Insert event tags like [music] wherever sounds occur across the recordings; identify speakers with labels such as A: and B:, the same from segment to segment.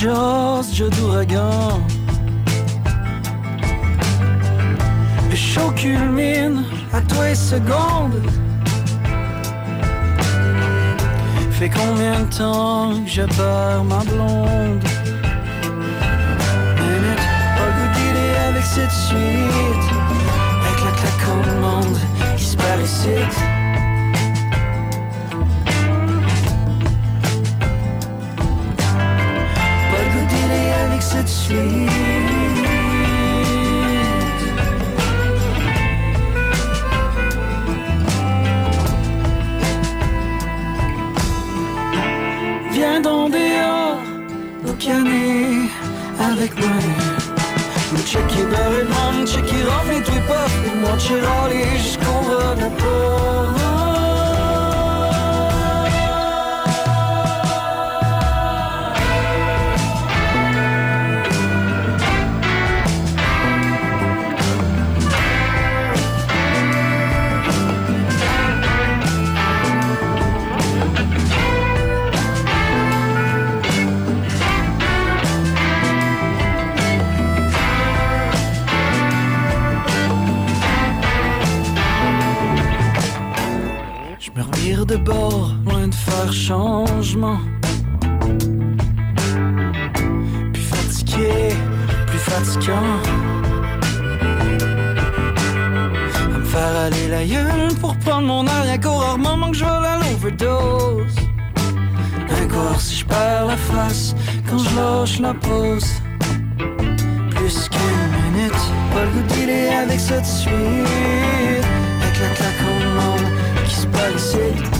A: jazz, jeu d'ouragan. Le show culmine à toi secondes. Fait combien de temps que je perds ma blonde? Minute, pas goût avec cette suite. Avec la claque au monde qui se perd Viens donc dehors, boucaner avec moi. Rempli tout pas. Et moi, j'ai râlé jusqu'au ras de la peau. De bord, loin de faire changement. Plus fatigué, plus fatigant. À me faire aller la gueule pour prendre mon air, y'a qu'au rare moment que je vais à l'overdose. Encore si je perds la face quand je lâche la pause. Plus qu'une minute, pas le goût d'y avec cette suite. Avec la claque au monde qui se bat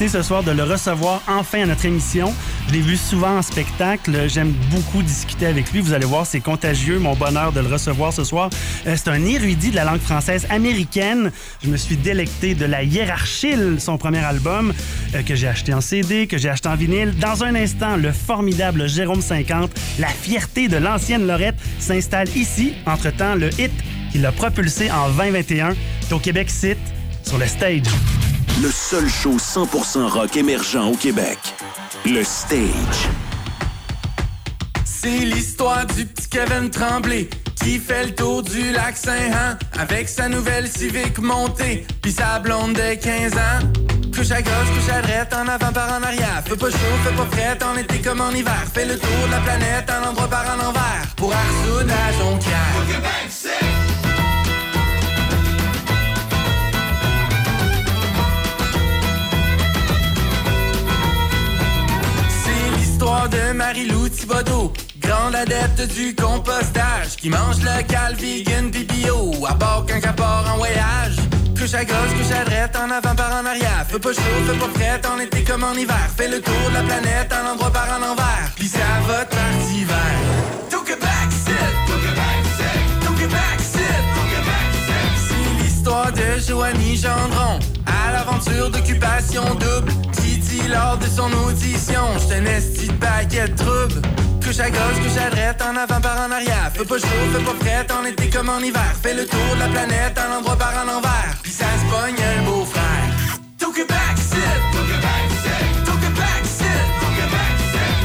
B: Ce soir de le recevoir enfin à notre émission. Je l'ai vu souvent en spectacle. J'aime beaucoup discuter avec lui. Vous allez voir, c'est contagieux, mon bonheur de le recevoir ce soir. Euh, c'est un érudit de la langue française américaine. Je me suis délecté de la Hiérarchile, son premier album, euh, que j'ai acheté en CD, que j'ai acheté en vinyle. Dans un instant, le formidable Jérôme 50, la fierté de l'ancienne Lorette, s'installe ici. Entre-temps, le hit qui l'a propulsé en 2021 est au Québec Site, sur le stage.
C: Le seul show 100% rock émergent au Québec. Le stage.
D: C'est l'histoire du petit Kevin Tremblay qui fait le tour du lac Saint-Han avec sa nouvelle Civic montée puis sa blonde de 15 ans. Couche à gauche, couche à droite, en avant par en arrière. Fais pas chaud, fais pas frais, en été comme en hiver. Fais le tour de la planète, en endroit par en envers. Pour Arsoud à Jonquière. De Marie-Lou Thibodeau, grande adepte du compostage, qui mange local, vegan, pis bio, à bord elle part en voyage. Couche à gauche, couche à droite, en avant par en arrière. Fais pas chaud, fais pas frais, en été comme en hiver. Fais le tour de la planète, en endroit par en envers. Pis ça va par d'hiver. Tout Québec, c'est Tout Québec, c'est Tout Québec, c'est Tout Québec, c'est C'est l'histoire de Joanie Gendron à l'aventure d'occupation double. Lors de son audition, j'étais un esti de paquet de troubles. Couche à gauche, couche à droite, en avant par en arrière. Fais pas chaud, fais pas frais, en été comme en hiver. Fais le tour de la planète, en endroit par en envers. Pis ça se pogne un beau-frère. Tout Québec, c'est Tout Québec, c'est Tout Québec, c'est Tout Québec, c'est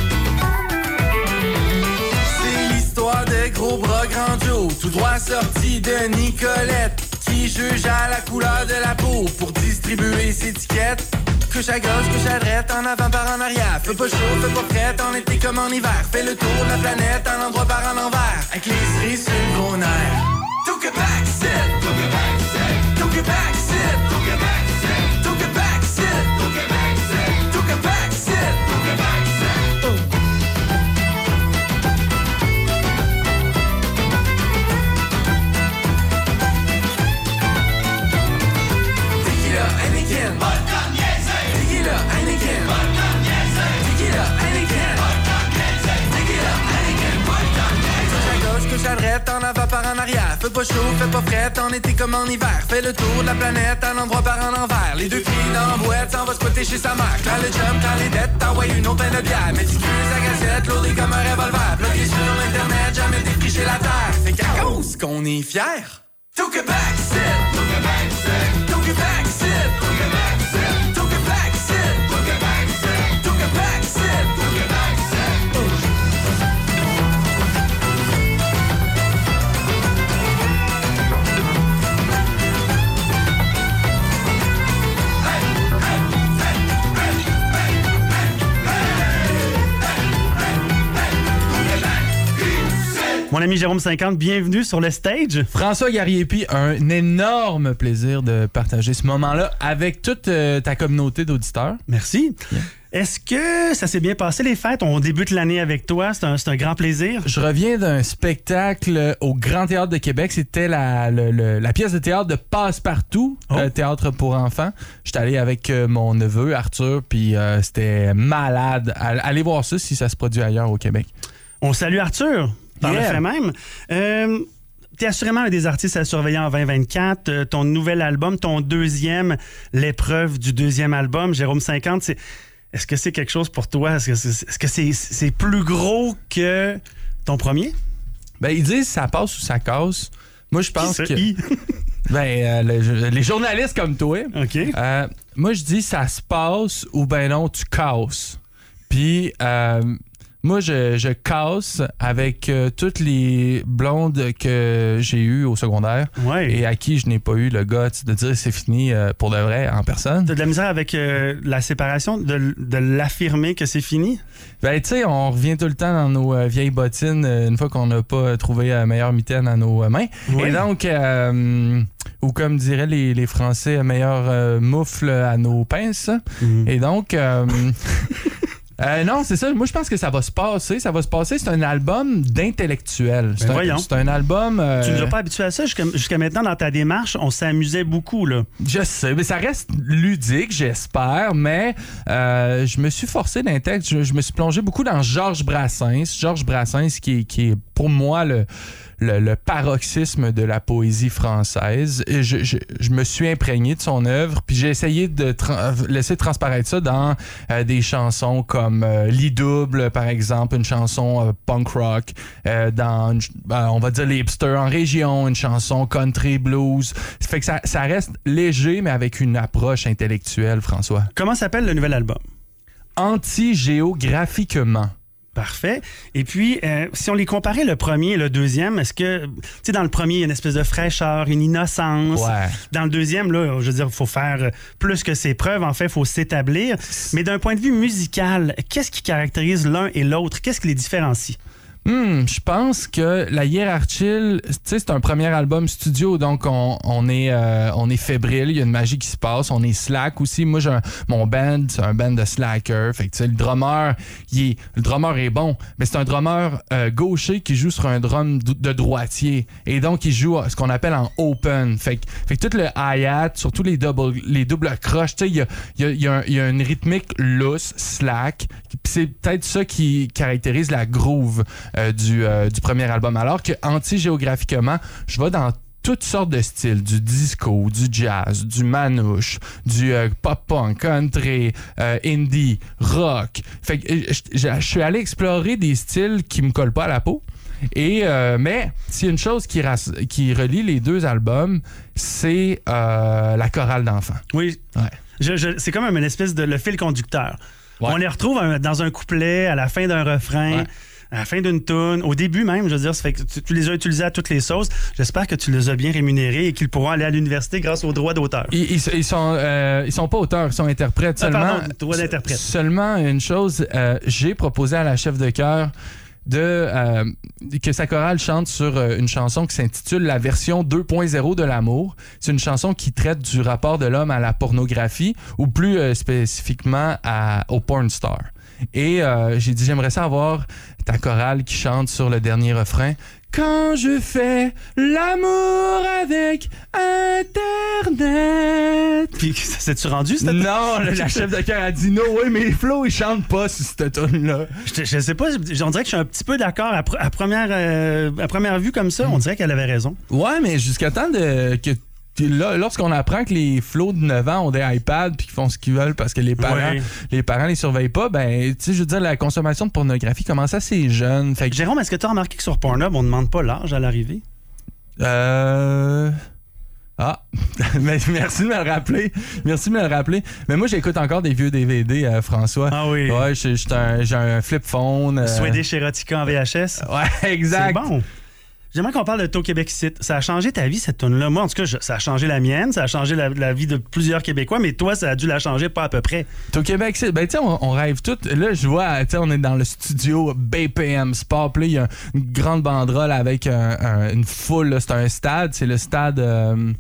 D: C'est l'histoire de gros bras grand tout droit sorti de Nicolette. Qui juge à la couleur de la peau pour distribuer ses étiquettes. Couche à gauche, couche à droite, en avant par en arrière. Fais pas chaud, fais pas frais, en été comme en hiver. Fais le tour de la planète, en endroit par en envers. Avec les sur le gros nerf. Tout Québec, c'est Tout Québec, c'est Tout Québec, c'est Tout Québec, c'est Tout Québec, Couche à à droite, en avant par en arrière. Fais pas chaud, fais pas frais, en été comme en hiver. Fais le tour de la planète, un endroit par en envers. Les deux filles dans la boîte, s'en va squatter chez sa mère. Quand le jump, quand les dettes, t'envoies une autre de bière. Méticuleuse à gazette, lourdée comme un revolver. Bloqué sur l'internet, jamais défriché la terre. C'est qu'à cause qu'on est fiers. C'est Tout Québec, c'est Tout Québec,
B: Mon ami Jérôme 50, bienvenue sur le stage.
E: François Gariepi, un énorme plaisir de partager ce moment-là avec toute euh, ta communauté d'auditeurs.
B: Merci. Est-ce que ça s'est bien passé les fêtes? On débute l'année avec toi, c'est un, c'est un grand plaisir.
E: Je reviens d'un spectacle au Grand Théâtre de Québec. C'était la, pièce de théâtre de Passe-Partout,
B: Oh.
E: euh, théâtre pour enfants. J'étais allé avec euh, mon neveu Arthur, puis euh, c'était malade. All- Allez voir ça si ça se produit ailleurs au Québec.
B: On salue Arthur, par
E: Yeah.
B: le fait même. Euh, T'es assurément un des artistes à surveiller en 2024. Euh, ton nouvel album, ton deuxième, l'épreuve du deuxième album, Jérôme 50, c'est... Est-ce que c'est quelque chose pour toi? Est-ce que c'est plus gros que ton premier?
E: Ben, ils disent ça passe ou ça casse. Moi, je pense que. [laughs] Ben, euh, le- les journalistes comme toi.
B: OK.
E: Euh, moi, je dis ça se passe ou ben non, tu casses. Puis, euh, moi, je, je casse avec euh, toutes les blondes que j'ai eues au secondaire
B: Ouais.
E: et à qui je n'ai pas eu le guts de dire c'est fini euh, pour de vrai en personne.
B: T'as de la misère avec euh, la séparation, de, de l'affirmer que c'est fini?
E: Ben, tu sais, on revient tout le temps dans nos vieilles bottines une fois qu'on n'a pas trouvé la meilleure mitaine à nos mains.
B: Oui.
E: Et donc, ou comme diraient les, les Français, meilleur euh, moufle à nos pinces.
B: Mhm.
E: Et donc, [laughs] euh, non, c'est ça. Moi, je pense que ça va se passer. Ça va se passer. C'est un album d'intellectuel. C'est
B: Ben
E: un,
B: voyons.
E: c'est un album. euh,
B: Tu nous as pas habitué à ça jusqu'à maintenant dans ta démarche. On s'amusait beaucoup, là.
E: Je sais, mais ça reste ludique, j'espère, mais euh, je me suis forcé d'un texte, je, je me suis plongé beaucoup dans Georges Brassens. Georges Brassens qui, qui est pour moi le, le, le paroxysme de la poésie française. Et je, je- je me suis imprégné de son œuvre, puis j'ai essayé de tra- laisser transparaître ça dans euh, des chansons comme euh, Lit double, par exemple, une chanson euh, punk rock, euh, dans, une ben, on va dire les hipsters en région, une chanson country blues. Ça fait que ça, ça reste léger, mais avec une approche intellectuelle, François.
B: Comment s'appelle le nouvel album?
E: Anti-géographiquement.
B: Parfait. Et puis, euh, si on les comparait le premier et le deuxième, est-ce que, tu sais, dans le premier, il y a une espèce de fraîcheur, une innocence.
E: Ouais.
B: Dans le deuxième, là, je veux dire, il faut faire plus que ses preuves. En fait, il faut s'établir. Mais d'un point de vue musical, qu'est-ce qui caractérise l'un et l'autre? Qu'est-ce qui les différencie?
E: Hmm, je pense que la hiérarchie, c'est un premier album studio, donc on, est euh, on est fébrile, il y a une magie qui se passe, on est slack aussi. Moi, j'ai mon band, c'est un band de slacker, fait que le drummer, il est, le drummer est bon, mais c'est un drummer euh, gaucher qui joue sur un drum de droitier, et donc il joue ce qu'on appelle en open, fait que, fait que tout le hi-hat, surtout les double les doubles croches, il y a, y, a, y a une rythmique loose, slack, c'est peut-être ça qui caractérise la groove du, euh, du premier album. Alors que anti-géographiquement, je vais dans toutes sortes de styles, du disco, du jazz, du manouche, du euh, pop-punk, country, euh, indie, rock. Fait que euh, je- suis allé explorer des styles qui me collent pas à la peau. Et euh, mais s'il y a une chose qui, qui relie les deux albums, c'est euh, la chorale d'enfants.
B: Oui.
E: Ouais.
B: C'est comme une espèce de le fil conducteur.
E: Ouais.
B: On les retrouve dans un couplet, à la fin d'un refrain.
E: Ouais.
B: À la fin d'une tune, au début même, je veux dire, ça fait que tu, tu les as utilisés à toutes les sauces. J'espère que tu les as bien rémunérés et qu'ils pourront aller à l'université grâce aux droits d'auteur.
E: Ils, ils- ils sont, euh, ils sont pas auteurs, ils sont interprètes
B: Ah,
E: seulement.
B: pardon, droit d'interprète.
E: Seulement une chose, euh, j'ai proposé à la chef de chœur de euh, que sa chorale chante sur euh, une chanson qui s'intitule La version 2.0 de l'amour. C'est une chanson qui traite du rapport de l'homme à la pornographie ou plus euh, spécifiquement à, au porn star. Et euh, j'ai dit j'aimerais ça avoir ta chorale qui chante sur le dernier refrain. Quand je fais l'amour avec Internet.
B: Puis, c'est-tu rendu, cette
E: Non, le- la chef de chœur a dit no way, mais Flo, il chante pas sur cette tune là
B: Je, je sais pas, on dirait que je suis un petit peu d'accord. À, pr- à première, euh, à première vue comme ça,
E: Mm.
B: on dirait qu'elle avait raison.
E: Ouais, mais jusqu'à temps de que lorsqu'on apprend que les flots de 9 ans ont des iPads puis qu'ils font ce qu'ils veulent parce que les parents
B: Ouais.
E: les parents les surveillent pas, ben tu sais je veux dire la consommation de pornographie commence assez jeune. Fait que
B: Jérôme, est-ce que tu as remarqué que sur Pornhub, on ne demande pas l'âge à l'arrivée?
E: Euh. Ah, [laughs] merci de me le rappeler. Merci de me le rappeler. Mais moi, j'écoute encore des vieux DVD, euh, François.
B: Ah oui.
E: Ouais, j'ai un, flip phone. euh,
B: Swedish Erotica en VHS.
E: Ouais, [laughs]
B: C'est
E: exact.
B: bon. J'aimerais qu'on parle de Taux Québec Site. Ça a changé ta vie, cette tune-là. Moi, en tout cas, ça a changé la mienne, ça a changé la, vie de plusieurs Québécois, mais toi, ça a dû la changer pas à peu près.
E: Au Québec, c'est- ben tu on, on rêve tout. Là, je vois, tu on est dans le studio BPM Sport. Puis il y a une grande banderole avec un- un- une foule. C'est un stade, c'est le stade. euh,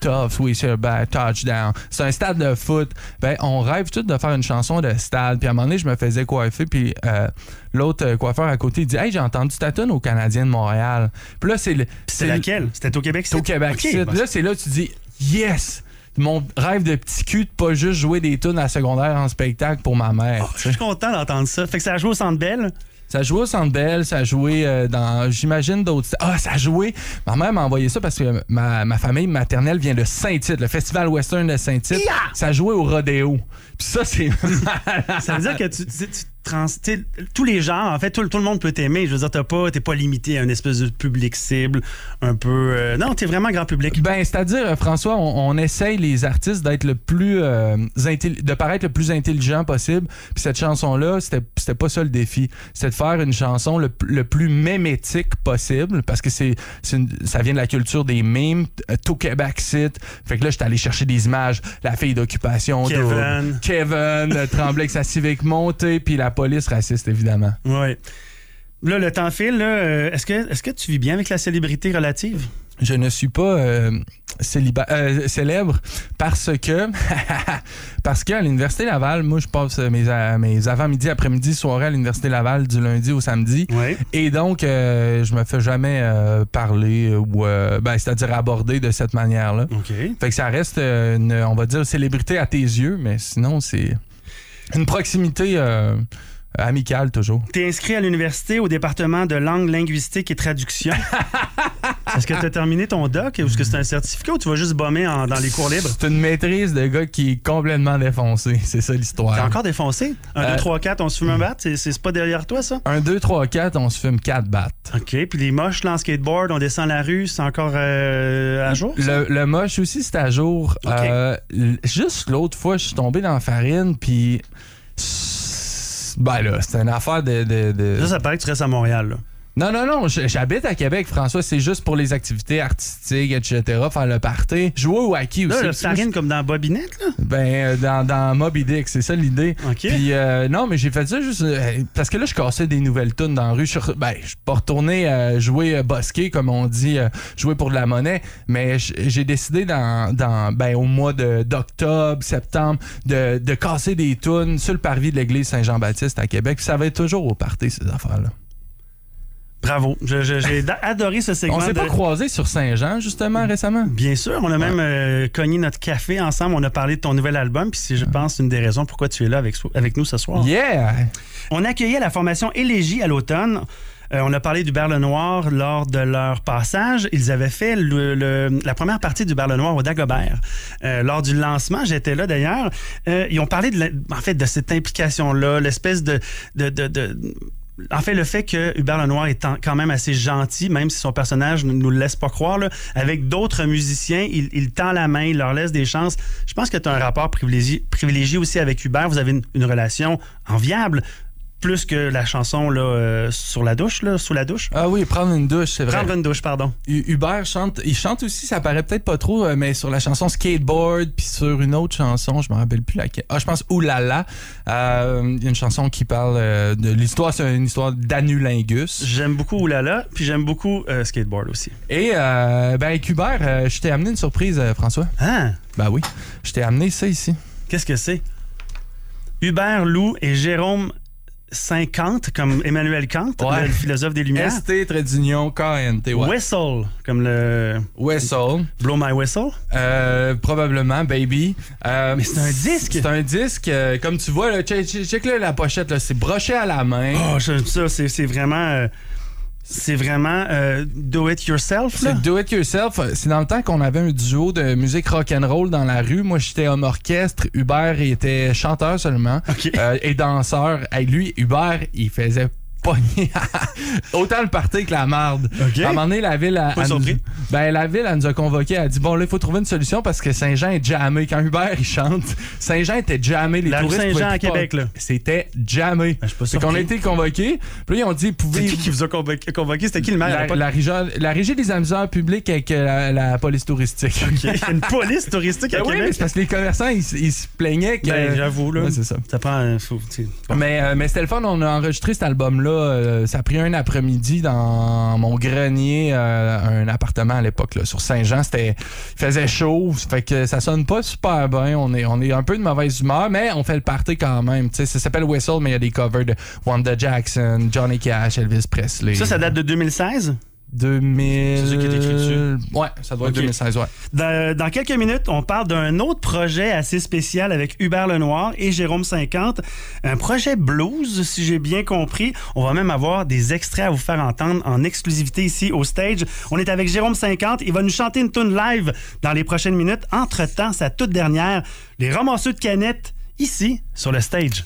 E: Tough, oui, c'est ben, touchdown. C'est un stade de foot. Ben, on rêve tout de faire une chanson de stade. Puis à un moment donné, je me faisais coiffer. Puis euh, l'autre euh, coiffeur à côté, dit Hey, j'ai entendu ta tune au Canadien de Montréal. Puis là, c'est le.
B: C'est laquelle? C'était au Québec
E: C'est au? Québec.
B: Ok,
E: Site.
B: bah,
E: Là, c'est là que tu dis Yes! Mon rêve de petit cul de pas juste jouer des tunes à secondaire en spectacle pour ma mère.
B: oh, je suis content d'entendre ça. Fait que ça a joué au Centre Bell.
E: Ça a joué au Centre Bell, ça a joué euh, dans, j'imagine, d'autres... Ah, ça a joué... Ma mère m'a envoyé ça parce que ma, ma famille maternelle vient de Saint-Tite, le Festival Western de Saint-Tite. Ça a joué au Rodéo. Puis ça, c'est... [laughs]
B: Ça veut dire que tu, tu- tu trans- tous les genres, en fait, tout, tout le monde peut t'aimer. Je veux dire, t'as pas, t'es pas limité à une espèce de public cible, un peu. euh, non, t'es vraiment grand public.
E: Ben, c'est-à-dire, euh, François, on, on essaye les artistes d'être le plus euh, de paraître le plus intelligent possible. Puis cette chanson-là, c'était pas ça le défi. C'était de faire une chanson le, le plus mémétique possible, parce que c'est ça vient de la culture des memes, euh, tout Québec site. Fait que là, j'étais allé chercher des images, la fille d'occupation,
B: Kevin.
E: Kevin, Tremblay avec sa civique montée, puis la police raciste évidemment.
B: Ouais. Là, le temps file. euh, Est-ce que, tu vis bien avec la célébrité relative?
E: Je ne suis pas euh, euh, célèbre parce que [laughs] parce qu'à l'université Laval, moi je passe mes, avant-midi, après-midi, soirée à l'université Laval du lundi au samedi.
B: Oui.
E: Et donc, euh, je me fais jamais parler ou, euh, ben, c'est-à-dire aborder de cette manière-là.
B: OK.
E: Fait que ça reste, une, on va dire, célébrité à tes yeux, mais sinon, c'est une proximité euh, amicale toujours.
B: T'es inscrit à l'université au département de langue linguistique et traduction. [laughs] Est-ce que tu as terminé ton doc ou est-ce que c'est un certificat ou tu vas juste bomber en- dans les cours libres?
E: C'est une maîtrise de gars qui est complètement défoncé. [laughs] C'est ça l'histoire.
B: T'es encore défoncé? 1, 2,
E: Euh,
B: 3, 4, on se fume un bat? C'est- pas derrière toi, ça?
E: 1, 2, 3, 4, on se fume 4 battes.
B: OK. Puis les moches, là, en skateboard, on descend la rue, c'est encore euh, à jour?
E: Le, le moche aussi, c'est à jour.
B: Ok.
E: Euh, l- juste l'autre fois, je suis tombé dans la farine, puis. Ben là, c'est une affaire de. de- de-
B: Ça, ça paraît que tu restes à Montréal, là.
E: Non, non, non, j'habite à Québec, François. C'est juste pour les activités artistiques, etc. Faire le party. Jouer au hockey aussi.
B: Là,
E: moi,
B: rime comme dans Bobinette, là.
E: Ben, euh, dans, dans Moby Dick, c'est ça l'idée.
B: OK.
E: Puis, euh, non, mais j'ai fait ça juste euh, parce que là, je cassais des nouvelles tunes dans la rue. Je ben, je suis pas retourné euh, jouer euh, bosquet, comme on dit, euh, jouer pour de la monnaie, mais j'ai décidé dans, dans ben, au mois d'octobre, septembre, de, de casser des tunes sur le parvis de l'église Saint-Jean-Baptiste à Québec. Puis ça va être toujours au party, ces affaires-là.
B: Bravo. J'ai [laughs] adoré ce segment.
E: On s'est
B: de-
E: pas croisés sur Saint-Jean, justement, récemment?
B: Bien sûr, on a même euh, cogné notre café ensemble. On a parlé de ton nouvel album, puis c'est, je pense, une des raisons pourquoi tu es là avec, avec nous ce soir.
E: Yeah!
B: On accueillait la formation Élégie à l'automne. Euh, on a parlé du Berle Noir lors de leur passage. Ils avaient fait le- le- la première partie du Berle Noir au Dagobert. Euh, lors du lancement, j'étais là d'ailleurs. Euh, ils ont parlé de, la- en fait, de cette implication-là, l'espèce de, de, de- de- en fait, le fait que Hubert Lenoir est quand même assez gentil, même si son personnage ne nous le laisse pas croire, avec d'autres musiciens, il, tend la main, il leur laisse des chances. Je pense que tu as un rapport privilégié, aussi avec Hubert. Vous avez une relation enviable, plus que la chanson là, euh, sur la douche, là, sous la douche.
E: Ah oui, prendre une douche, c'est vrai.
B: Prendre une douche, pardon.
E: Hu- Hubert chante, il chante aussi, ça paraît peut-être pas trop, euh, mais sur la chanson Skateboard, puis sur une autre chanson, je me rappelle plus laquelle. Ah, je pense Oulala. Euh, Il y a une chanson qui parle euh, de l'histoire, c'est une histoire d'anulingus.
B: J'aime beaucoup Oulala, puis j'aime beaucoup Skateboard aussi.
E: Et euh, ben avec Hubert, je t'ai amené une surprise, François.
B: Ah,
E: Ben oui, je t'ai amené ça ici.
B: qu'est-ce que c'est? Hubert Lou et Jérôme 50, comme Emmanuel Kant,
E: Ouais.
B: le philosophe des Lumières.
E: ST, trait d'union, KNT, ouais.
B: Whistle, comme le
E: Whistle.
B: Blow My Whistle.
E: Euh, probablement, baby. Euh,
B: Mais c'est un disque.
E: C'est un disque, euh, comme tu vois, là, check, check- check là, la pochette, là, c'est broché à la main.
B: Oh, ça. C'est, c'est vraiment. C'est vraiment euh, do it yourself. Là?
E: C'est do it yourself. C'est dans le temps qu'on avait un duo de musique rock and roll dans la rue. Moi, j'étais homme orchestre. Hubert il était chanteur seulement euh, et danseur. Et lui, Hubert, il faisait pogner autant le party que la marde.
B: OK.
E: À un moment donné, la ville, a,
B: Pas
E: elle nous, ben, la ville, elle nous a convoqués. Elle a dit bon, là, il faut trouver une solution parce que Saint-Jean est jammé. Quand Hubert, il chante, Saint-Jean était jammé. Les
B: La
E: touristes
B: Saint-Jean à
E: pas-
B: Québec, là.
E: C'était jammé.
B: Ben, je suis pas
E: Fait qu'on a été convoqués. Puis ils ont dit
B: C'est
E: pouvez
B: qui qui vous a convoqué? convoqué? C'était qui le maire?
E: la,
B: l'époque?
E: la régie, la régie des amuseurs publics avec euh, la, la police touristique. [laughs]
B: Une police touristique à
E: Ben oui,
B: Québec?
E: c'est parce que les commerçants, ils, se plaignaient que.
B: Ben, j'avoue, là.
E: Ouais, c'est ça.
B: Ça prend. un- bon.
E: Mais, euh, mais c'était le fun, on a enregistré cet album-là. Euh, ça a pris un après-midi dans mon grenier, euh, un appartement à l'époque, sur Saint-Jean. C'était, il faisait chaud, fait que ça sonne pas super bien. On est, on est un peu de mauvaise humeur, mais on fait le party quand même. Tu sais, ça s'appelle Whistle, mais il y a des covers de Wanda Jackson, Johnny Cash, Elvis Presley.
B: Ça, ça date de 2016.
E: 2000.
B: C'est ça qui est écrit dessus.
E: Ouais, ça doit être 2016, ouais.
B: Dans, dans quelques minutes, on parle d'un autre projet assez spécial avec Hubert Lenoir et Jérôme 50. Un projet blues, si j'ai bien compris. On va même avoir des extraits à vous faire entendre en exclusivité ici au stage. On est avec Jérôme 50. Il va nous chanter une tune live dans les prochaines minutes. Entre-temps, sa toute dernière, les ramasseux de canettes, ici, sur le stage.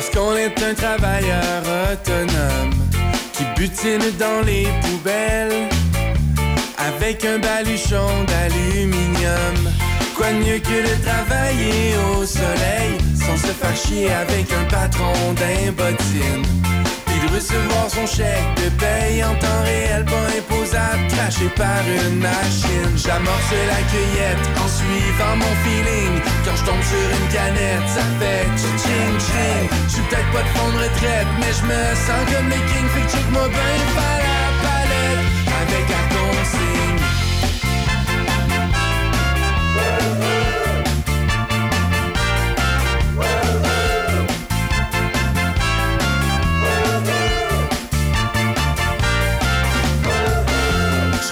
D: Lorsqu'on est un travailleur autonome qui butine dans les poubelles avec un baluchon d'aluminium. Quoi de mieux que de travailler au soleil sans se faire avec un patron. Puis de recevoir son chèque de paye en temps réel, pas imposable, craché par une machine. J'amorce la cueillette en suivant mon feeling. Quand je tombe sur une canette, ça fait ching ching. Je suis peut-être pas de fond de retraite, mais je me sens comme le king. Fait que check-moi bien par la palette avec la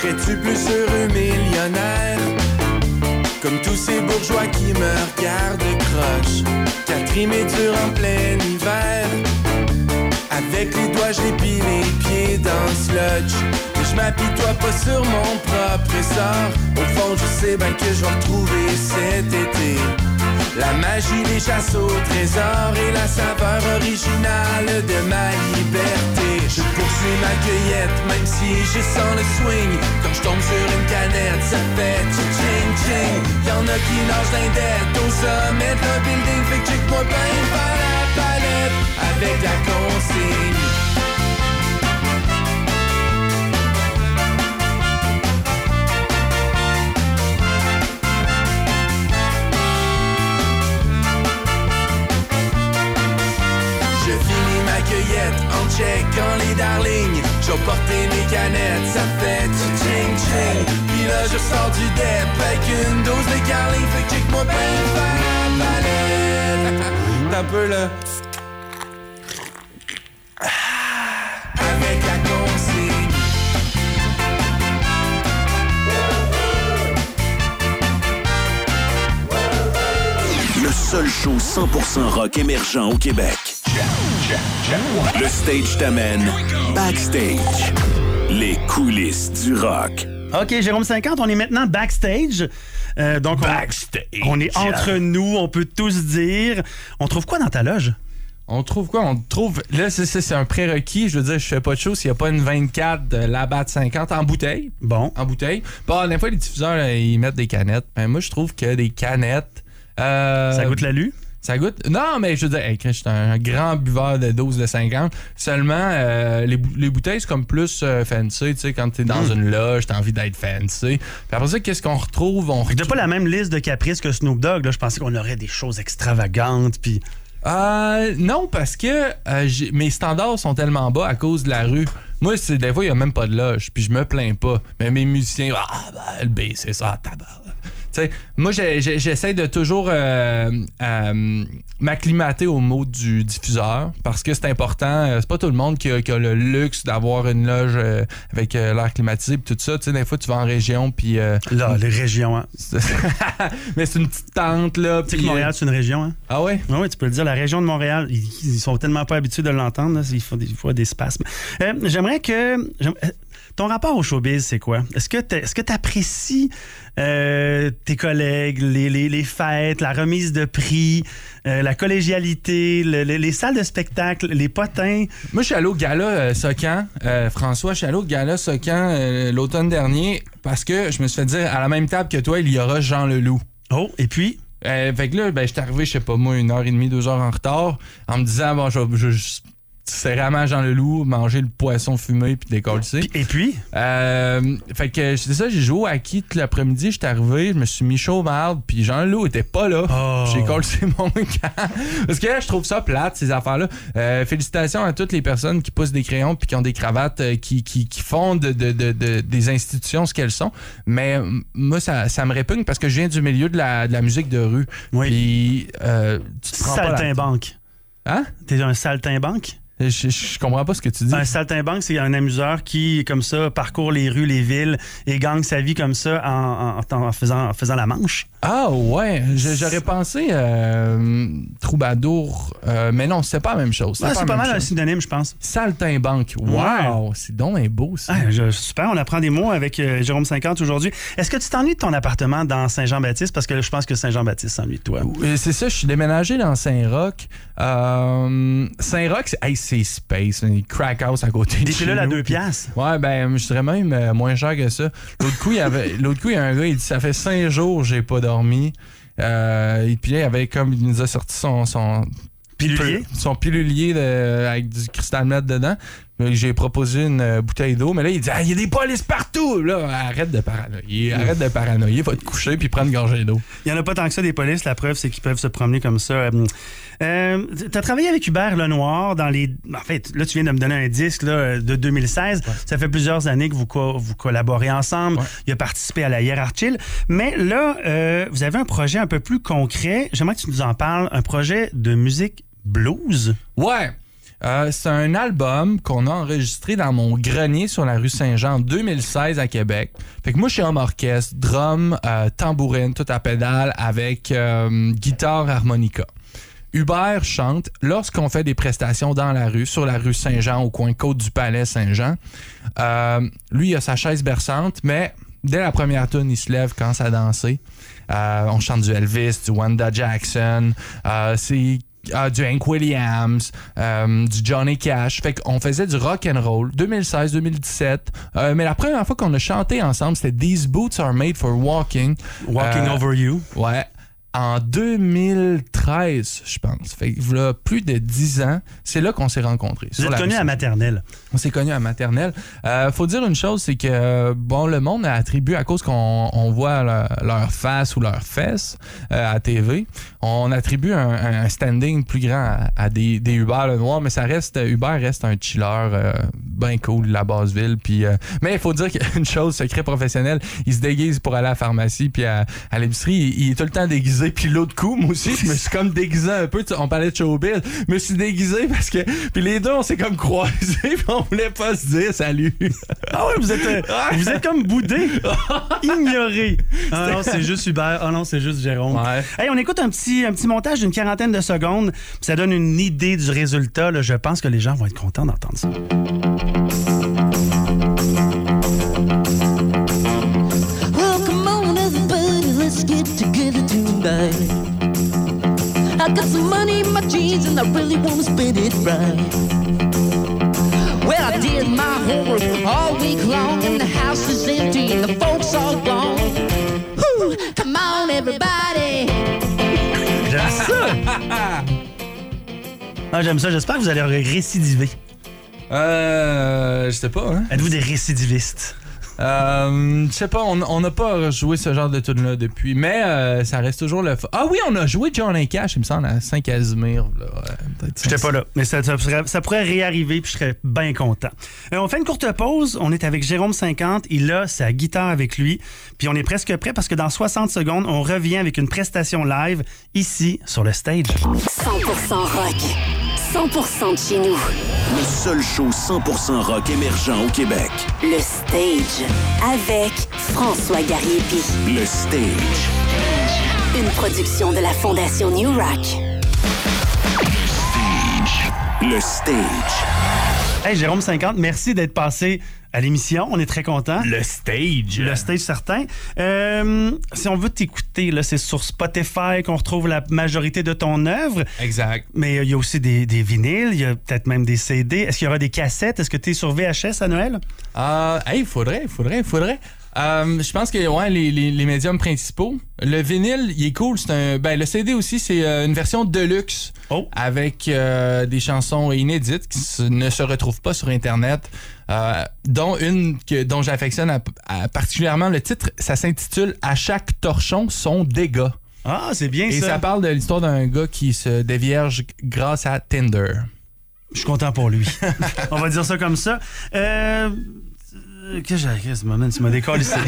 D: Serais-tu plus heureux millionnaire? Comme tous ces bourgeois qui me regardent croche. Catherine est en plein hiver. Avec les doigts je l'épile les pieds dans le sludge Mais je m'apitoie pas sur mon propre sort. Au fond je sais bien que je vais retrouver cet été La magie des chasses au trésor et la saveur originale de ma liberté. Je poursuis ma cueillette, même si je sens le swing. Quand je tombe sur une canette, ça fait ching ching. Y'en a qui nagent d'indette au sommet d'un building. Fait que check-moi bien faire la palette avec la consigne. En checkant les darlings. Je vais porter mes canettes, ça fait du ching ching. Puis là, je sors du dep avec une dose de carling. Fait que check-moi bien faire la palette. T'as peu là. Avec la consigne.
C: Le seul show 100% rock émergent au Québec. Le stage t'amène backstage. Les coulisses du rock.
B: OK, Jérôme 50, on est maintenant backstage. Euh, donc, on-
E: Backstage.
B: On, est entre nous, on peut tous dire. On trouve quoi dans ta loge?
E: On trouve quoi? On trouve. Là, c'est ça, c'est un prérequis. Je veux dire, je fais pas de show s'il n'y a pas une 24 de Labatt 50 en bouteille.
B: Bon.
E: En bouteille. Bon, des fois, les diffuseurs, là, ils mettent des canettes. Mais moi, je trouve que des canettes. euh,
B: Ça goûte l'alu?
E: Ça goûte? Non, mais je veux dire, hey, je suis un grand buveur de doses de 50. Seulement, euh, les, bou- les bouteilles, c'est comme plus euh, fancy. Tu sais, quand t'es dans
B: Hmm.
E: une loge, t'as envie d'être fancy. Puis après ça, qu'est-ce qu'on retrouve? On
B: T'as pas la même liste de caprices que Snoop Dogg. Là. Je pensais qu'on aurait des choses extravagantes. Puis.
E: Euh, non, parce que euh, mes standards sont tellement bas à cause de la rue. Moi, c'est des fois, il n'y a même pas de loge, puis je me plains pas. Mais mes musiciens, ah, ben, le B, c'est ça, tabac. Sais, moi, j'essaie de toujours euh, euh, m'acclimater au mot du diffuseur parce que c'est important. Euh, C'est pas tout le monde qui a, qui a le luxe d'avoir une loge avec l'air climatisé tout ça. Tu sais, des fois, tu vas en région, puis. euh,
B: Là, les régions. Hein. [laughs]
E: mais c'est une petite tente, là.
B: Tu sais que Montréal, c'est une région. Hein?
E: Ah?
B: Oui, oui, tu peux le dire. La région de Montréal, ils, ils sont tellement pas habitués de l'entendre. Ils font des fois des spasmes. J'aimerais que. Euh, Ton rapport au showbiz, c'est quoi? Est-ce que tu apprécies tes collègues, les, les- les fêtes, la remise de prix, euh, la collégialité, le- le- les salles de spectacle, les potins?
E: Moi, je suis allé au gala euh, Socan. Euh, François, je suis allé au gala Socan euh, l'automne dernier parce que je me suis fait dire à la même table que toi, il y aura Jean Leloup.
B: Oh, et puis?
E: Euh, fait que là, ben, j'étais arrivé, je sais pas moi, une heure et demie, deux heures en retard, en me disant, bon, je vais je, je, c'est vraiment Jean Leloup, manger le poisson fumé puis décoller.
B: Et puis?
E: Euh, fait que c'est ça, j'ai joué hockey tout l'après-midi, j'étais arrivé, je me suis mis chaud marde, puis Jean Leloup était pas là.
B: Oh.
E: J'ai collé mon [laughs] camp. Parce que là, je trouve ça plate, ces affaires-là. Euh, félicitations à toutes les personnes qui poussent des crayons puis qui ont des cravates, euh, qui, qui, qui font de, de- de- de- des institutions ce qu'elles sont. Mais moi, ça, ça me répugne parce que je viens du milieu de la, musique de rue.
B: Oui.
E: Puis, euh, tu te prends
B: Saltimbanque.
E: Hein?
B: T'es un saltimbanque?
E: Je, je, comprends pas ce que tu dis.
B: Un saltimbanque, c'est un amuseur qui, comme ça, parcourt les rues, les villes et gagne sa vie comme ça en, en- en faisant, en faisant la manche.
E: Ah ouais, j'aurais pensé euh, troubadour, euh, mais non, c'est pas la même chose.
B: Ouais, c'est pas mal un synonyme, je pense.
E: Saltimbanque. Wow, c'est donc un beau ça.
B: Ah, je- super, on apprend des mots avec euh, Jérôme 50 aujourd'hui. Est-ce que tu t'ennuies de ton appartement dans Saint-Jean-Baptiste? Parce que je pense que Saint-Jean-Baptiste s'ennuie de toi.
E: C'est ça, je suis déménagé dans Saint-Roch. Saint-Roch, c'est hey, c'est space, une crack house à côté de
B: Des
E: chez
B: pilules à deux piastres.
E: Ouais, ben, je dirais même euh, moins cher que ça. L'autre coup, il y avait, [laughs] l'autre coup, il y a un gars, il dit Ça fait cinq jours, j'ai pas dormi. Euh, et puis là, il avait comme, il nous a sorti son, son,
B: Pilulier?
E: son pilulier de- avec du cristal mat dedans. J'ai proposé une euh, bouteille d'eau, mais là, il dit Ah, il y a des polices partout! Là, arrête de paranoïer, arrête de paranoïer, va te coucher puis prendre une gorgée d'eau.
B: Il y en a pas tant que ça des polices. La preuve, c'est qu'ils peuvent se promener comme ça. Euh, euh, tu as travaillé avec Hubert Lenoir dans les. En fait, là, tu viens de me donner un disque là, de 2016. Ça fait plusieurs années que vous, co- vous collaborez ensemble.
E: Ouais.
B: Il a participé à la hiérarchie. Mais là, euh, vous avez un projet un peu plus concret. J'aimerais que tu nous en parles. Un projet de musique blues.
E: Ouais! Euh, c'est un album qu'on a enregistré dans mon grenier sur la rue Saint-Jean en 2016 à Québec. Fait que moi, je suis homme orchestre, drum, euh, tambourine, tout à pédale avec euh, guitare, harmonica. Hubert chante lorsqu'on fait des prestations dans la rue, sur la rue Saint-Jean, au coin Côte du Palais Saint-Jean. Lui, il a sa chaise berçante, mais dès la première tune, il se lève, commence à danser. On chante du Elvis, du Wanda Jackson. Euh, c'est ah, du Hank Williams, euh, du Johnny Cash. Fait qu'on faisait du rock and roll 2016-2017. Euh, mais la première fois qu'on a chanté ensemble, c'était These Boots Are Made for Walking.
B: Walking
E: Euh,
B: Over You.
E: Ouais. En 2013, je pense. Fait que plus de 10 ans, c'est là qu'on s'est rencontrés.
B: Vous êtes
E: la
B: connu à maternelle.
E: on s'est connus à maternelle. Euh, faut dire une chose, c'est que euh, bon, le monde attribue à cause qu'on on voit leur, leur face ou leurs fesses euh, à TV, on attribue un, un standing plus grand à, à des, des Uber le noir, mais ça reste Uber reste un chiller euh, bien cool de la basse ville. Puis, mais il faut dire qu'une [laughs] chose, secret professionnel, il se déguise pour aller à la pharmacie puis à, à l'épicerie, il, il est tout le temps déguisé. Puis l'autre coup, moi aussi, je me suis comme déguisé un peu. Sais, On parlait de showbiz, je me suis déguisé parce que puis les deux, on s'est comme croisés, [laughs] puis on voulait pas se dire salut.
B: Ah ouais, vous êtes, euh, [laughs] vous êtes comme boudé, [laughs] ignoré. Ah non, c'est juste Hubert. Ah non, c'est juste Jérôme.
E: Ouais.
B: Hey, on écoute un petit, un petit montage d'une quarantaine de secondes. puis Ça donne une idée du résultat. là. Je pense que les gens vont être contents d'entendre ça.
F: I got some money in my jeans and I really wanna spend it right. Well, I did my homework all week long and the house is empty and the folks all gone. Whew, come on, everybody.
B: J'aime ça. [laughs] Ah, j'aime ça. J'espère que vous allez récidiver.
E: Euh, je sais pas, hein.
B: Êtes-vous des récidivistes?
E: Euh, je sais pas, on n'a pas joué ce genre de tune là depuis, mais euh, ça reste toujours le. f- Ah oui, on a joué Johnny Cash, il me semble, à Saint-Casimir. là, ouais,
B: J'étais pas là, mais ça, ça pourrait- ça pourrait réarriver puis je serais bien content. Euh, on fait une courte pause. On est avec Jérôme 50. Il a sa guitare avec lui. Puis on est presque prêt parce que dans 60 secondes, on revient avec une prestation live ici sur le stage.
G: 100% rock. 100% de chez nous.
C: Le seul show 100% rock émergent au Québec.
G: Le Stage. Avec François Gariepi.
C: Le Stage.
G: Une production de la Fondation New Rock.
C: Le Stage.
B: Hey Jérôme 50, merci d'être passé à l'émission. On est très content.
E: Le stage.
B: Le stage certain. Euh, si on veut t'écouter, là, c'est sur Spotify qu'on retrouve la majorité de ton œuvre.
E: Exact.
B: Mais euh, il y a aussi des, des vinyles, il y a peut-être même des CD. Est-ce qu'il y aura des cassettes? Est-ce que tu es sur VHS à Noël?
E: Euh, hey, faudrait, faudrait, faudrait. Euh, je pense que ouais, les, les, les médiums principaux. Le vinyle, il est cool. C'est un, ben, le CD aussi, c'est euh, une version deluxe
B: Oh.
E: avec euh, des chansons inédites qui ne se retrouvent pas sur Internet. euh, dont une que, dont j'affectionne à- à- particulièrement le titre. Ça s'intitule À chaque torchon son dégât.
B: Ah, c'est bien
E: Et
B: ça.
E: ça parle de l'histoire d'un gars qui se dévierge grâce à Tinder.
B: Je suis content pour lui. [laughs] On va dire ça comme ça. Euh. Euh, Qu'est-ce que j'ai. ce moment, tu m'as décollé ici. [laughs]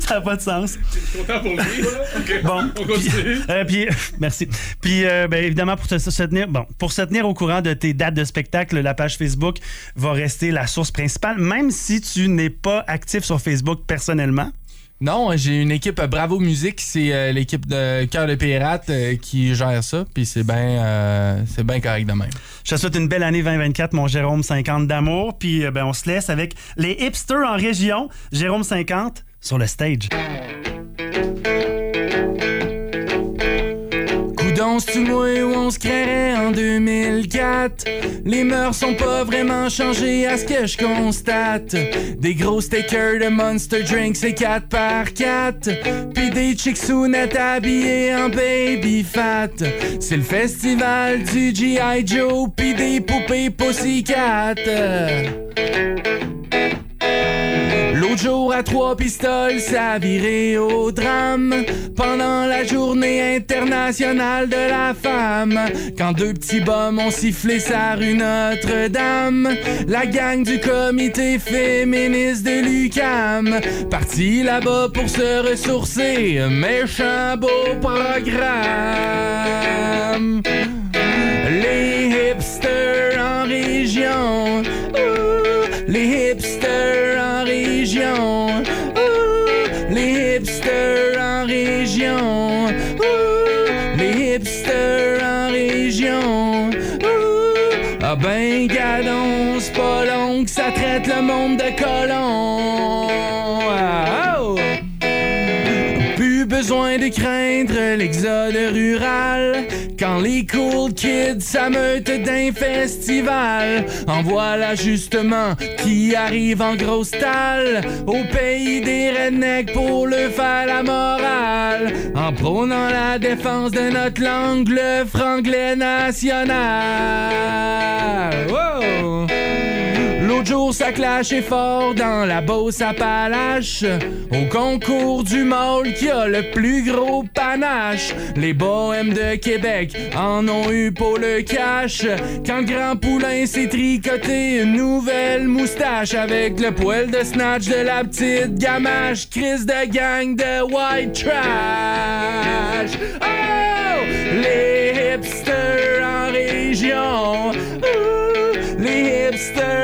B: Ça n'a pas de sens.
E: Content pour lui,
B: Bon, puis, euh, puis, [laughs] merci. Puis, euh, ben, évidemment, pour te, se tenir, bon, pour se tenir au courant de tes dates de spectacle, la page Facebook va rester la source principale, même si tu n'es pas actif sur Facebook personnellement.
E: Non, j'ai une équipe euh, Bravo Musique, c'est euh, l'équipe de Cœur de Pirate euh, qui gère ça, puis c'est bien correct de même.
B: Je te souhaite une belle année 2024, mon Jérôme 50 d'amour. Puis, ben, on se laisse avec les hipsters en région. Jérôme 50 sur le stage.
E: Coudon, tu moi où on se créerait en 2004 Les mœurs sont pas vraiment changées à ce que je constate. Des gros stickers de Monster Drink, c'est 4 par 4 Puis des chicks sounettes habillées en baby fat. C'est le festival du G.I. Joe Puis des poupées Pussycat L'autre jour à trois pistoles, ça viré au drame pendant la journée internationale de la femme. Quand deux petits bums ont sifflé sa rue Notre-Dame, la gang du comité féministe de l'UCAM, parti là-bas pour se ressourcer, méchant beau programme. De craindre l'exode rural. Quand les cool kids s'ameutent d'un festival, en voilà justement qui arrive en grosse talle au pays des rednecks pour le faire la morale. En prônant la défense de notre langue, le franglais national. L'autre jour, ça clashait fort dans la Beauce Appalache. Au concours du mâle qui a le plus gros panache. Les bohèmes de Québec en ont eu pour le cash. Quand le grand poulain s'est tricoté une nouvelle moustache avec le poil de snatch de la petite gamache. Crise de gang de white trash. Oh! Les hipsters en région. Les hipsters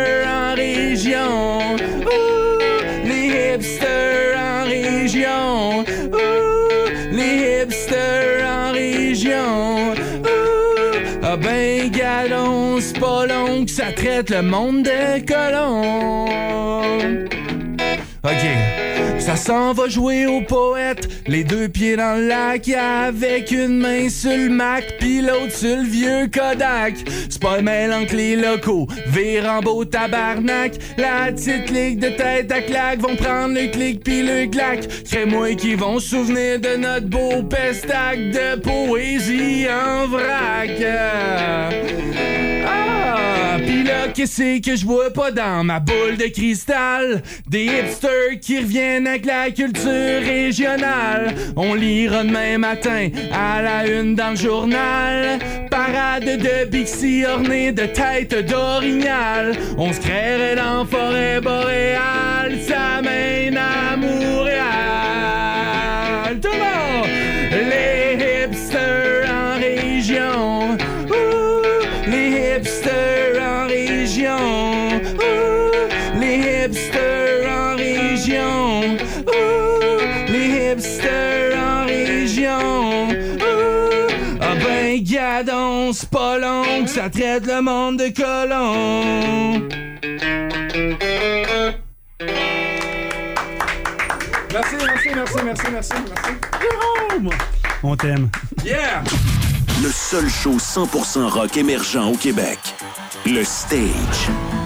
E: Les hipsters en région. Ouh! Les hipsters en région. Ouh! Ah ben galon, c'est pas long que ça traite le monde de colons. OK. Ça s'en va jouer au poète, les deux pieds dans le lac, avec une main sur le Mac, pis l'autre sur le vieux Kodak. Le mêle entre les locaux, beau tabarnak. La petite ligue de tête à claque vont prendre le clic pis le clac. Crée-moi qui vont souvenir de notre beau pestac de poésie en vrac. Ah, qu'est-ce que je vois pas dans ma boule de cristal? Des hipsters qui reviennent avec la culture régionale. On lira demain matin à la une dans le journal. Parade de Bixi ornée de têtes d'orignal. On se créerait dans forêt boréale. Ça mène à. Gadon, c'est pas long que ça traite le monde de colons.
H: Merci, merci, merci, merci, merci, merci.
B: Jérôme! On t'aime.
E: Yeah!
D: Le seul show 100% rock émergent au Québec. Le Stage.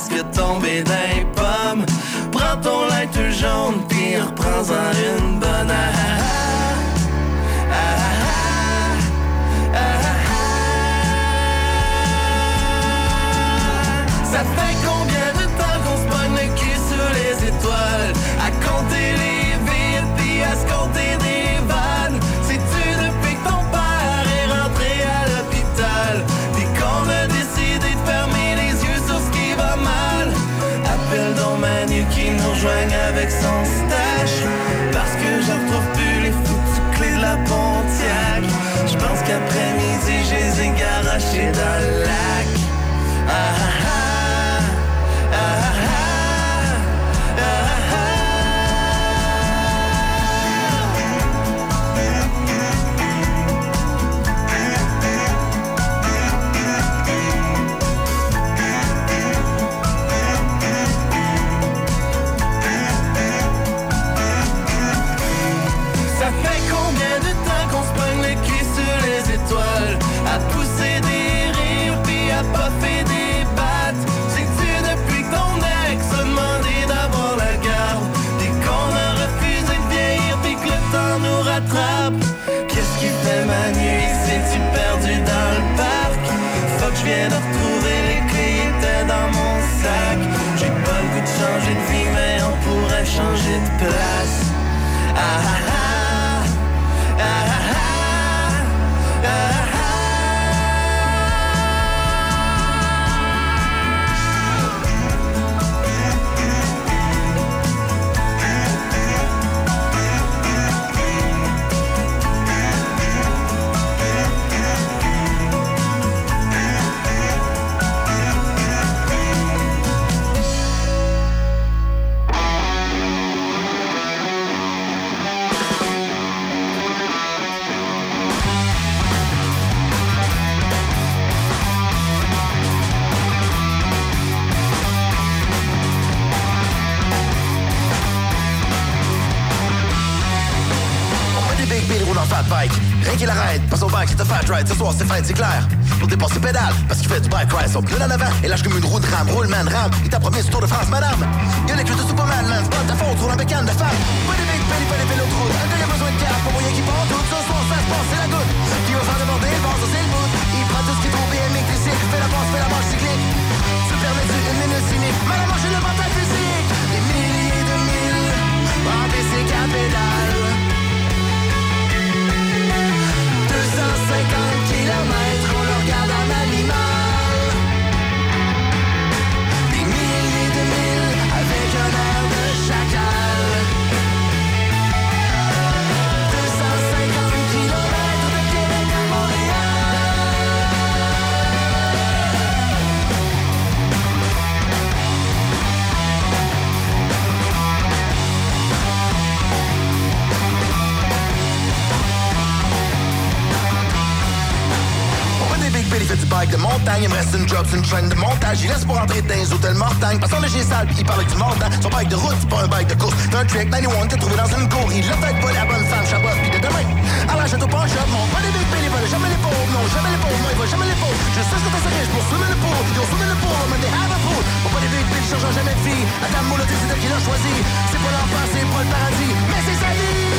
I: Presque tomber d'un pomme? Prends ton light jaune pis reprends-en une bonne
J: bike. Rien qui l'arrête, passe au bike, c'est un fat ride. Ce soir, c'est fête, c'est clair. Pour dépasser pédale, parce qu'il fait du bike ride. Son pneu en avant, et lâche comme une roue de rame. Roule, man, rame. Il t'a promis ce Tour de France, madame. Y'a les cuisses de Superman, man. C'est pas ta faute, roule en bécane de femme. Pas des big belly, pas des vélos de route. Un gars a besoin de cap, pas moyen qui part tout. Ce soir, ça se passe, c'est la goutte. Qui va faire le vent, ça c'est le bout. Il prend tout ce qui trouve BMX, les cycles. Fait la passe, fait la marche cyclique. Se permet-tu une minute cynique? Mal à manger le mental physique. Des milliers de milles. En bicycle à pédale. 250 km, on le regarde en animal. C'est une chaîne de montage. Il laisse pour entrer dans les hôtels mortagne. Parce qu'on est chez il parle du montant. Son bike de route, c'est pas un bike de course. C'est un trick 91 que trouvé dans une cour. Il l'a fait pas la bonne femme, chabot, puis de demain. À la château pas shop, mon pas des big billy, veulent jamais les pauvres, non, jamais les pauvres, non, il va jamais les pauvres. Je sais ce que t'as riche pour swimmer le pool, ils ont swimmer le pool, mais they have a pool. Mon pas des big billy, changeant jamais de fille. À ta moule, c'est elle qui l'a choisi. C'est pas l'enfant, c'est pas le paradis, mais c'est sa vie.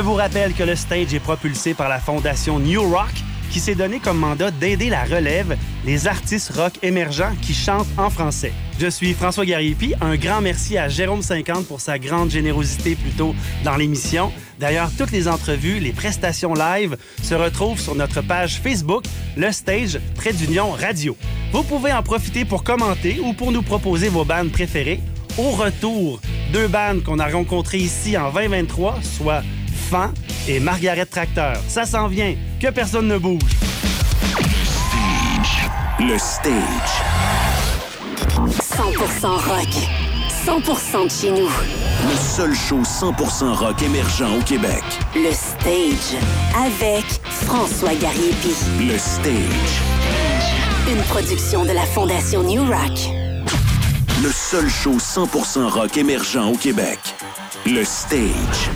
B: Vous rappelle que le stage est propulsé par la fondation New Rock qui s'est donné comme mandat d'aider la relève, les artistes rock émergents qui chantent en français. Je suis François Gariepi. Un grand merci à Jérôme 50 pour sa grande générosité plus tôt dans l'émission. D'ailleurs, toutes les entrevues, les prestations live se retrouvent sur notre page Facebook, Le Stage, Trait d'Union Radio. Vous pouvez en profiter pour commenter ou pour nous proposer vos bandes préférées. Au retour, deux bandes qu'on a rencontrées ici en 2023, soit Fan et Margaret Tracteur. Ça s'en vient, que personne ne bouge.
C: Le stage.
G: 100% rock. 100% de chez nous.
C: Le seul show 100% rock émergent au Québec.
G: Le Stage. Avec François Gariepi.
C: Le stage.
G: Une production de la Fondation New Rock.
C: Le seul show 100% rock émergent au Québec. Le stage.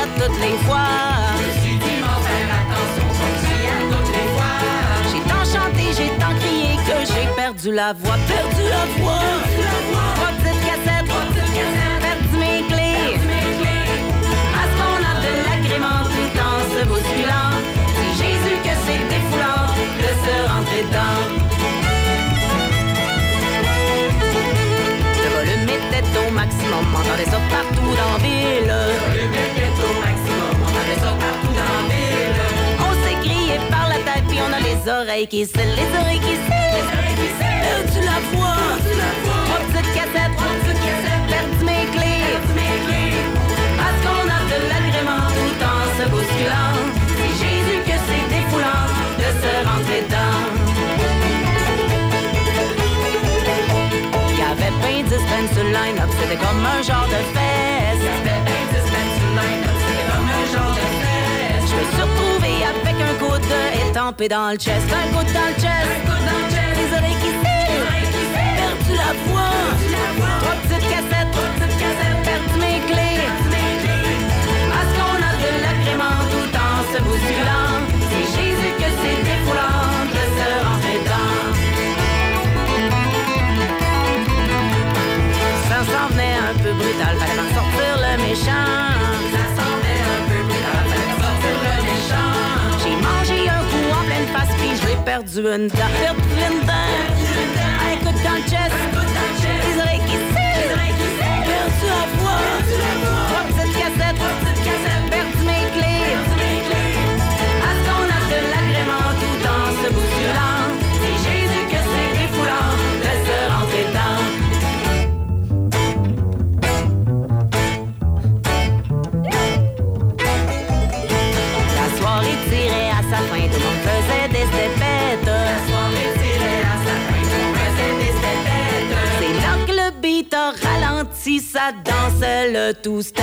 K: Ai toutes les fois. Je me suis dit, mon frère, attention, comme j'y ai toutes les fois. J'ai tant chanté, j'ai tant crié que j'ai perdu la voix, perdu la voix. Trois petites cassettes, perdu mes C'est Jésus que c'est défoulant de se rentrer dedans. Le volume était au maximum, on entendait ça partout dans la ville. Le volume était au maximum, on entendait ça partout dans la ville. On s'est crié par la tête, puis on a les oreilles qui se, les oreilles qui se, les oreilles qui tu la vois, tu la vois. Trois petites cassettes, trois petites perdu mes clés. Se bousculant. C'est Jésus que c'est défoulant de se rentrer dedans. Le line-up, c'était comme un genre de sur le line-up, c'était comme un genre de. Je me suis retrouvé avec un coup de étampé dans le chest, un coup dans le chest, les oreilles qui perdu la voix, trois petites cassettes, perdu mes clés. Se bousculant. C'est Jésus que c'est défoulant de se rentrer dedans. Ça s'en venait un peu brutal, fallait m'en sortir le méchant. Ça s'en venait un peu brutal, fallait m'en sortir le méchant. J'ai mangé un coup en pleine face, puis j'ai perdu une dent. Un coup dans le chest, danse le two-step.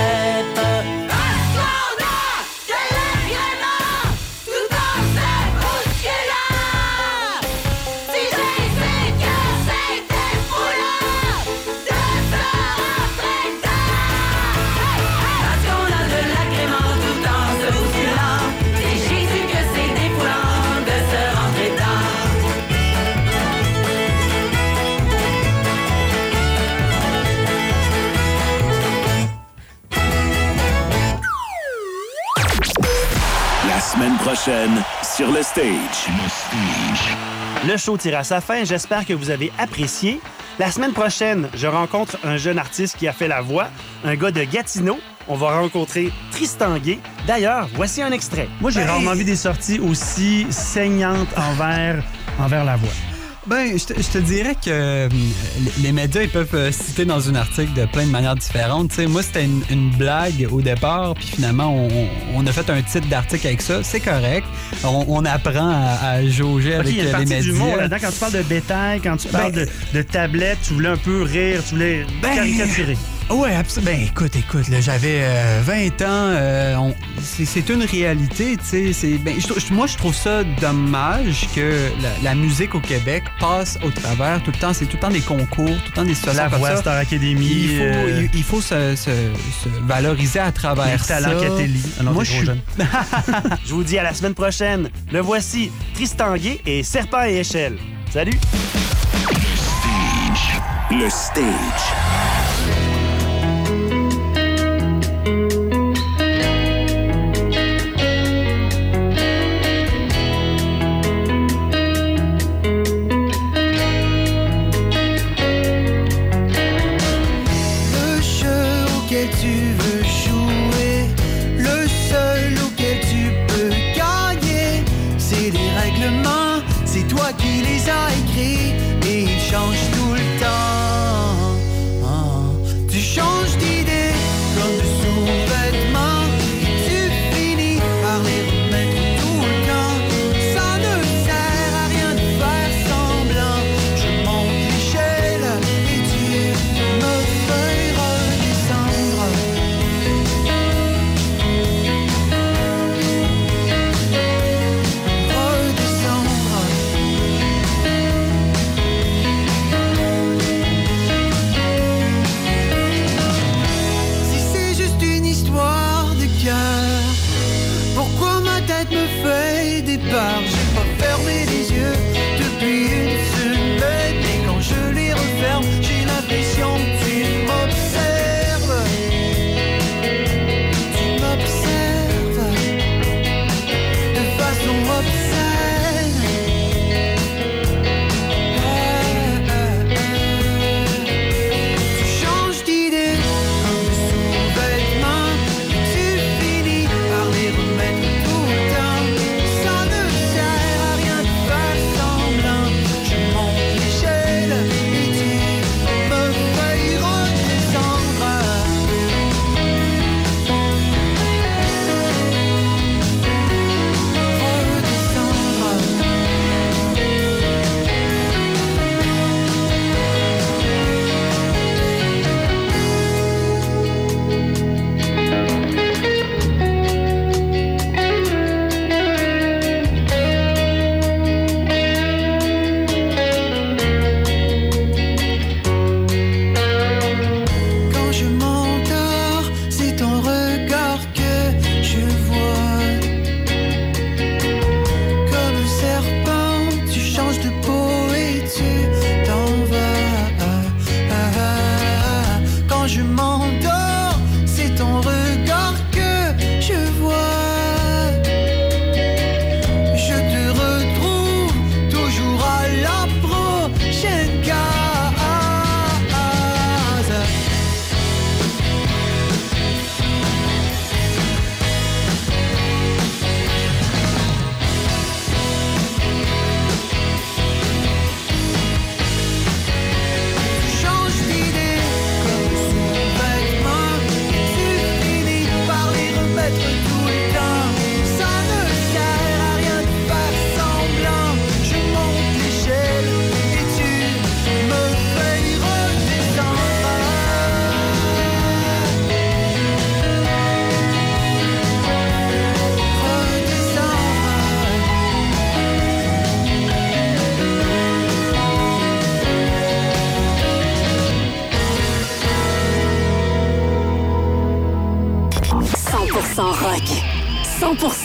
D: Prochaine, sur le stage.
B: Le show tire à sa fin. J'espère que vous avez apprécié. La semaine prochaine, je rencontre un jeune artiste qui a fait la voix, un gars de Gatineau. On va rencontrer Tristan Gay. D'ailleurs, voici un extrait. Moi, j'ai
L: Hey!
B: rarement vu des sorties aussi saignantes envers, envers la voix.
L: Ben, je te, je te dirais que euh, les- médias, ils peuvent euh, citer dans un article de plein de manières différentes. Moi, c'était une, une blague au départ, puis finalement, on, on a fait un titre d'article avec ça. C'est correct. On, on apprend à, à jauger avec
B: il y a une
L: euh, les médias.
B: d'humour là-dedans. Quand tu parles de bétail, quand tu parles
L: Ben,
B: de, de tablette, tu voulais un peu rire, tu voulais caricaturer.
L: Ouais, absolument. Ben, écoute, écoute, là, j'avais euh, 20 ans. euh, on- c'est, c'est une réalité, tu sais. Ben, moi, je trouve ça dommage que la, la musique au Québec passe au travers tout le temps. C'est tout le temps des concours, tout le temps des situations
B: La
L: comme
B: Voix,
L: ça.
B: Star Academy,
L: Il faut,
B: euh,
L: il, il faut se, se- se valoriser à travers
B: Les
L: ça.
B: talents Catelli. Ah
L: moi, je suis
B: jeune. [laughs] Je vous dis à la semaine prochaine. Le voici, Tristan Gay et Serpent et Échelle. Salut!
D: Le stage.
C: Le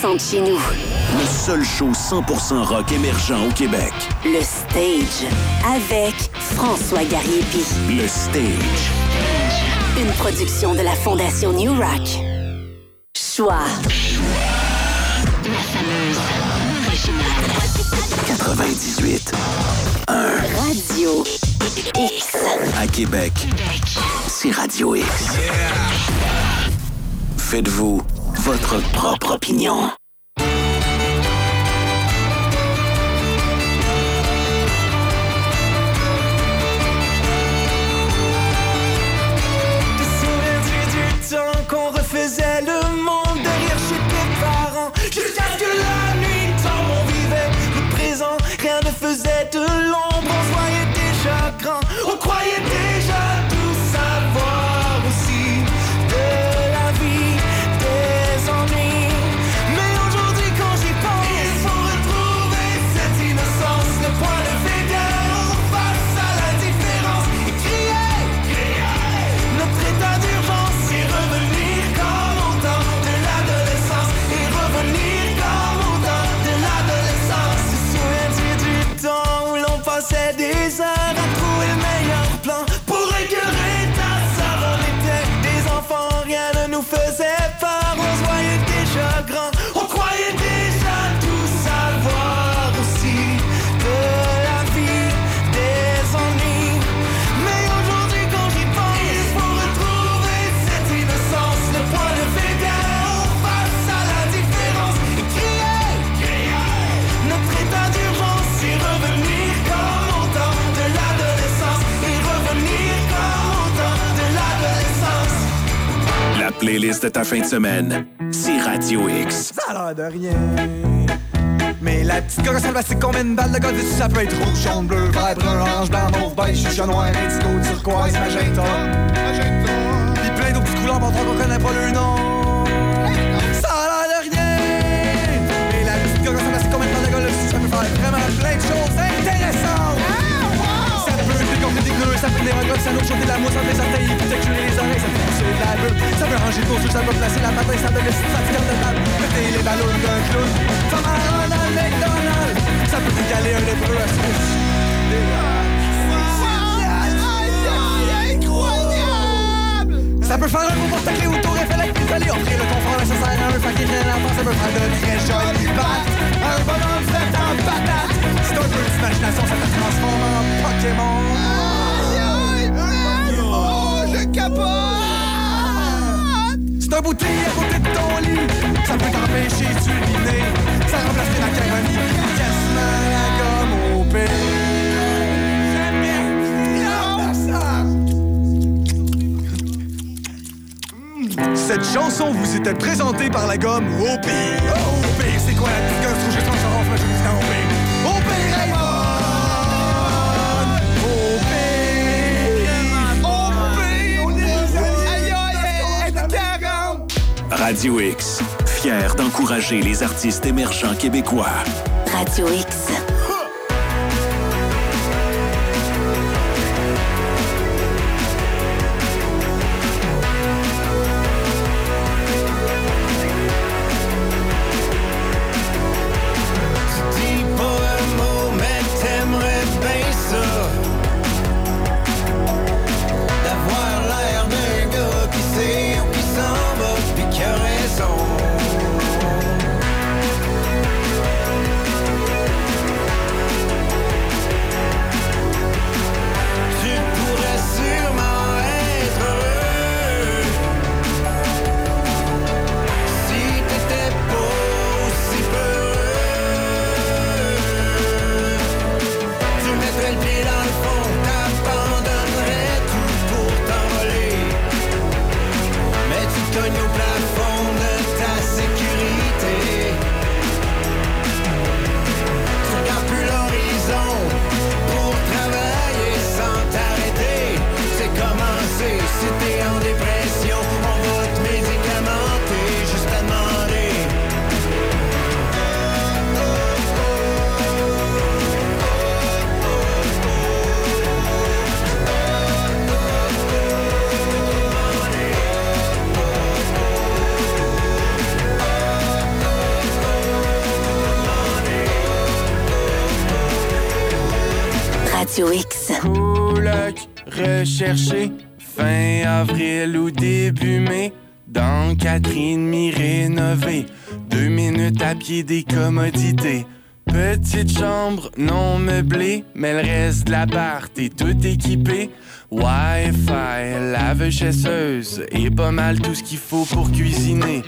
J: 100% de chez nous.
C: Le seul show 100% rock émergent au Québec.
J: Le Stage. Avec François Gariepi.
C: Le Stage.
J: Une production de la Fondation New Rock. Choix. La fameuse originale.
C: 98.
J: Radio X.
C: À Québec, c'est Radio X. Faites-vous votre propre opinion.
M: De ta
C: fin de semaine, c'est Radio X.
M: Ça a l'air de rien. Mais la petite gosse en plastique qu'on met une balle de golf dessus, ça peut être rouge, jaune, bleu, vert, brun, orange, blanc, mauve, beige, chucha noir, indigo, turquoise, magenta. Pis plein d'autres couleurs, bon, qu'on connaît pas le nom. Ça a l'air de rien. Mais la petite gosse en plastique qu'on met une balle de golf dessus, ça peut faire vraiment plein de choses ça peut des regards, ça nous chauffer de la mousse, ça fait ça tailler, puis texturer les oreilles, ça peut pousser de la bulle, ça peut ranger ton ça peut placer la patate, ça peut laisser ça tire de table, péter les ballons d'un clown, m'arrange dans le McDonald's, ça peut décaler un lépreux à Ça peut faire un gros porte-clés ou tour Eiffel avec des allées, offrir le confort nécessaire à un paquet de l'enfant, ça peut faire de très jolies battes, un bonhomme fait en patate, c'est un peu d'imagination, ça te transforme en Pokémon. C'est un bouteille à côté de ton lit. Ça peut t'empêcher d'uriner. Ça remplace tes macaronis. Quasiment la gomme au Cette chanson vous était présentée par la gomme au pire. Pire, c'est quoi? La petite
C: Radio X, fier d'encourager les artistes émergents québécois.
J: Radio X.
E: non meublée mais le reste de l'appart est tout équipé Wi-Fi, lave-chasseuse et pas mal tout ce qu'il faut pour cuisiner.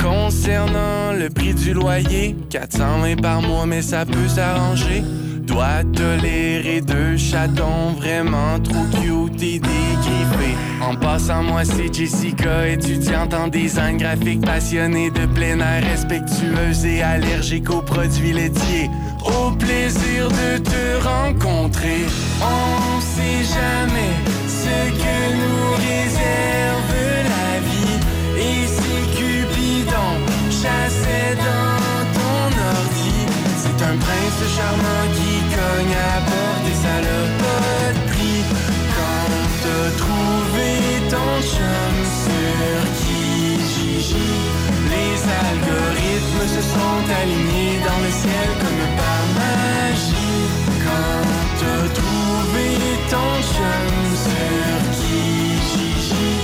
E: Concernant le prix du loyer, 420 par mois, mais ça peut s'arranger. Dois tolérer deux chatons vraiment trop cute et dégriffés. En passant, moi c'est Jessica, étudiante en design graphique, passionnée de plein air, respectueuse et allergique aux produits laitiers. Au plaisir de te rencontrer, on sait jamais ce que nous réserve la vie. Et si Cupidon chassait dans ton ordi, c'est un prince charmant qui cogne à porte et ça l'a pas de prix. Quand t'as trouvé ton chum sur Kijiji, les algorithmes se sont alignés Magie, quand te trouver des tensions, sur qui j'ai?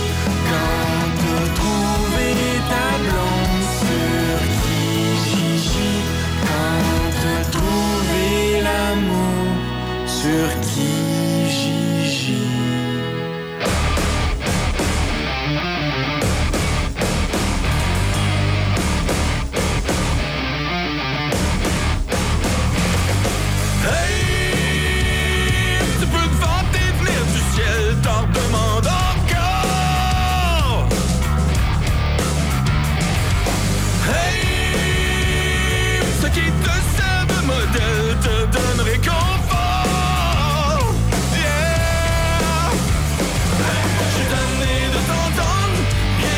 E: Quand te trouver des talons, sur qui j'ai? Quand te trouver l'amour, sur qui?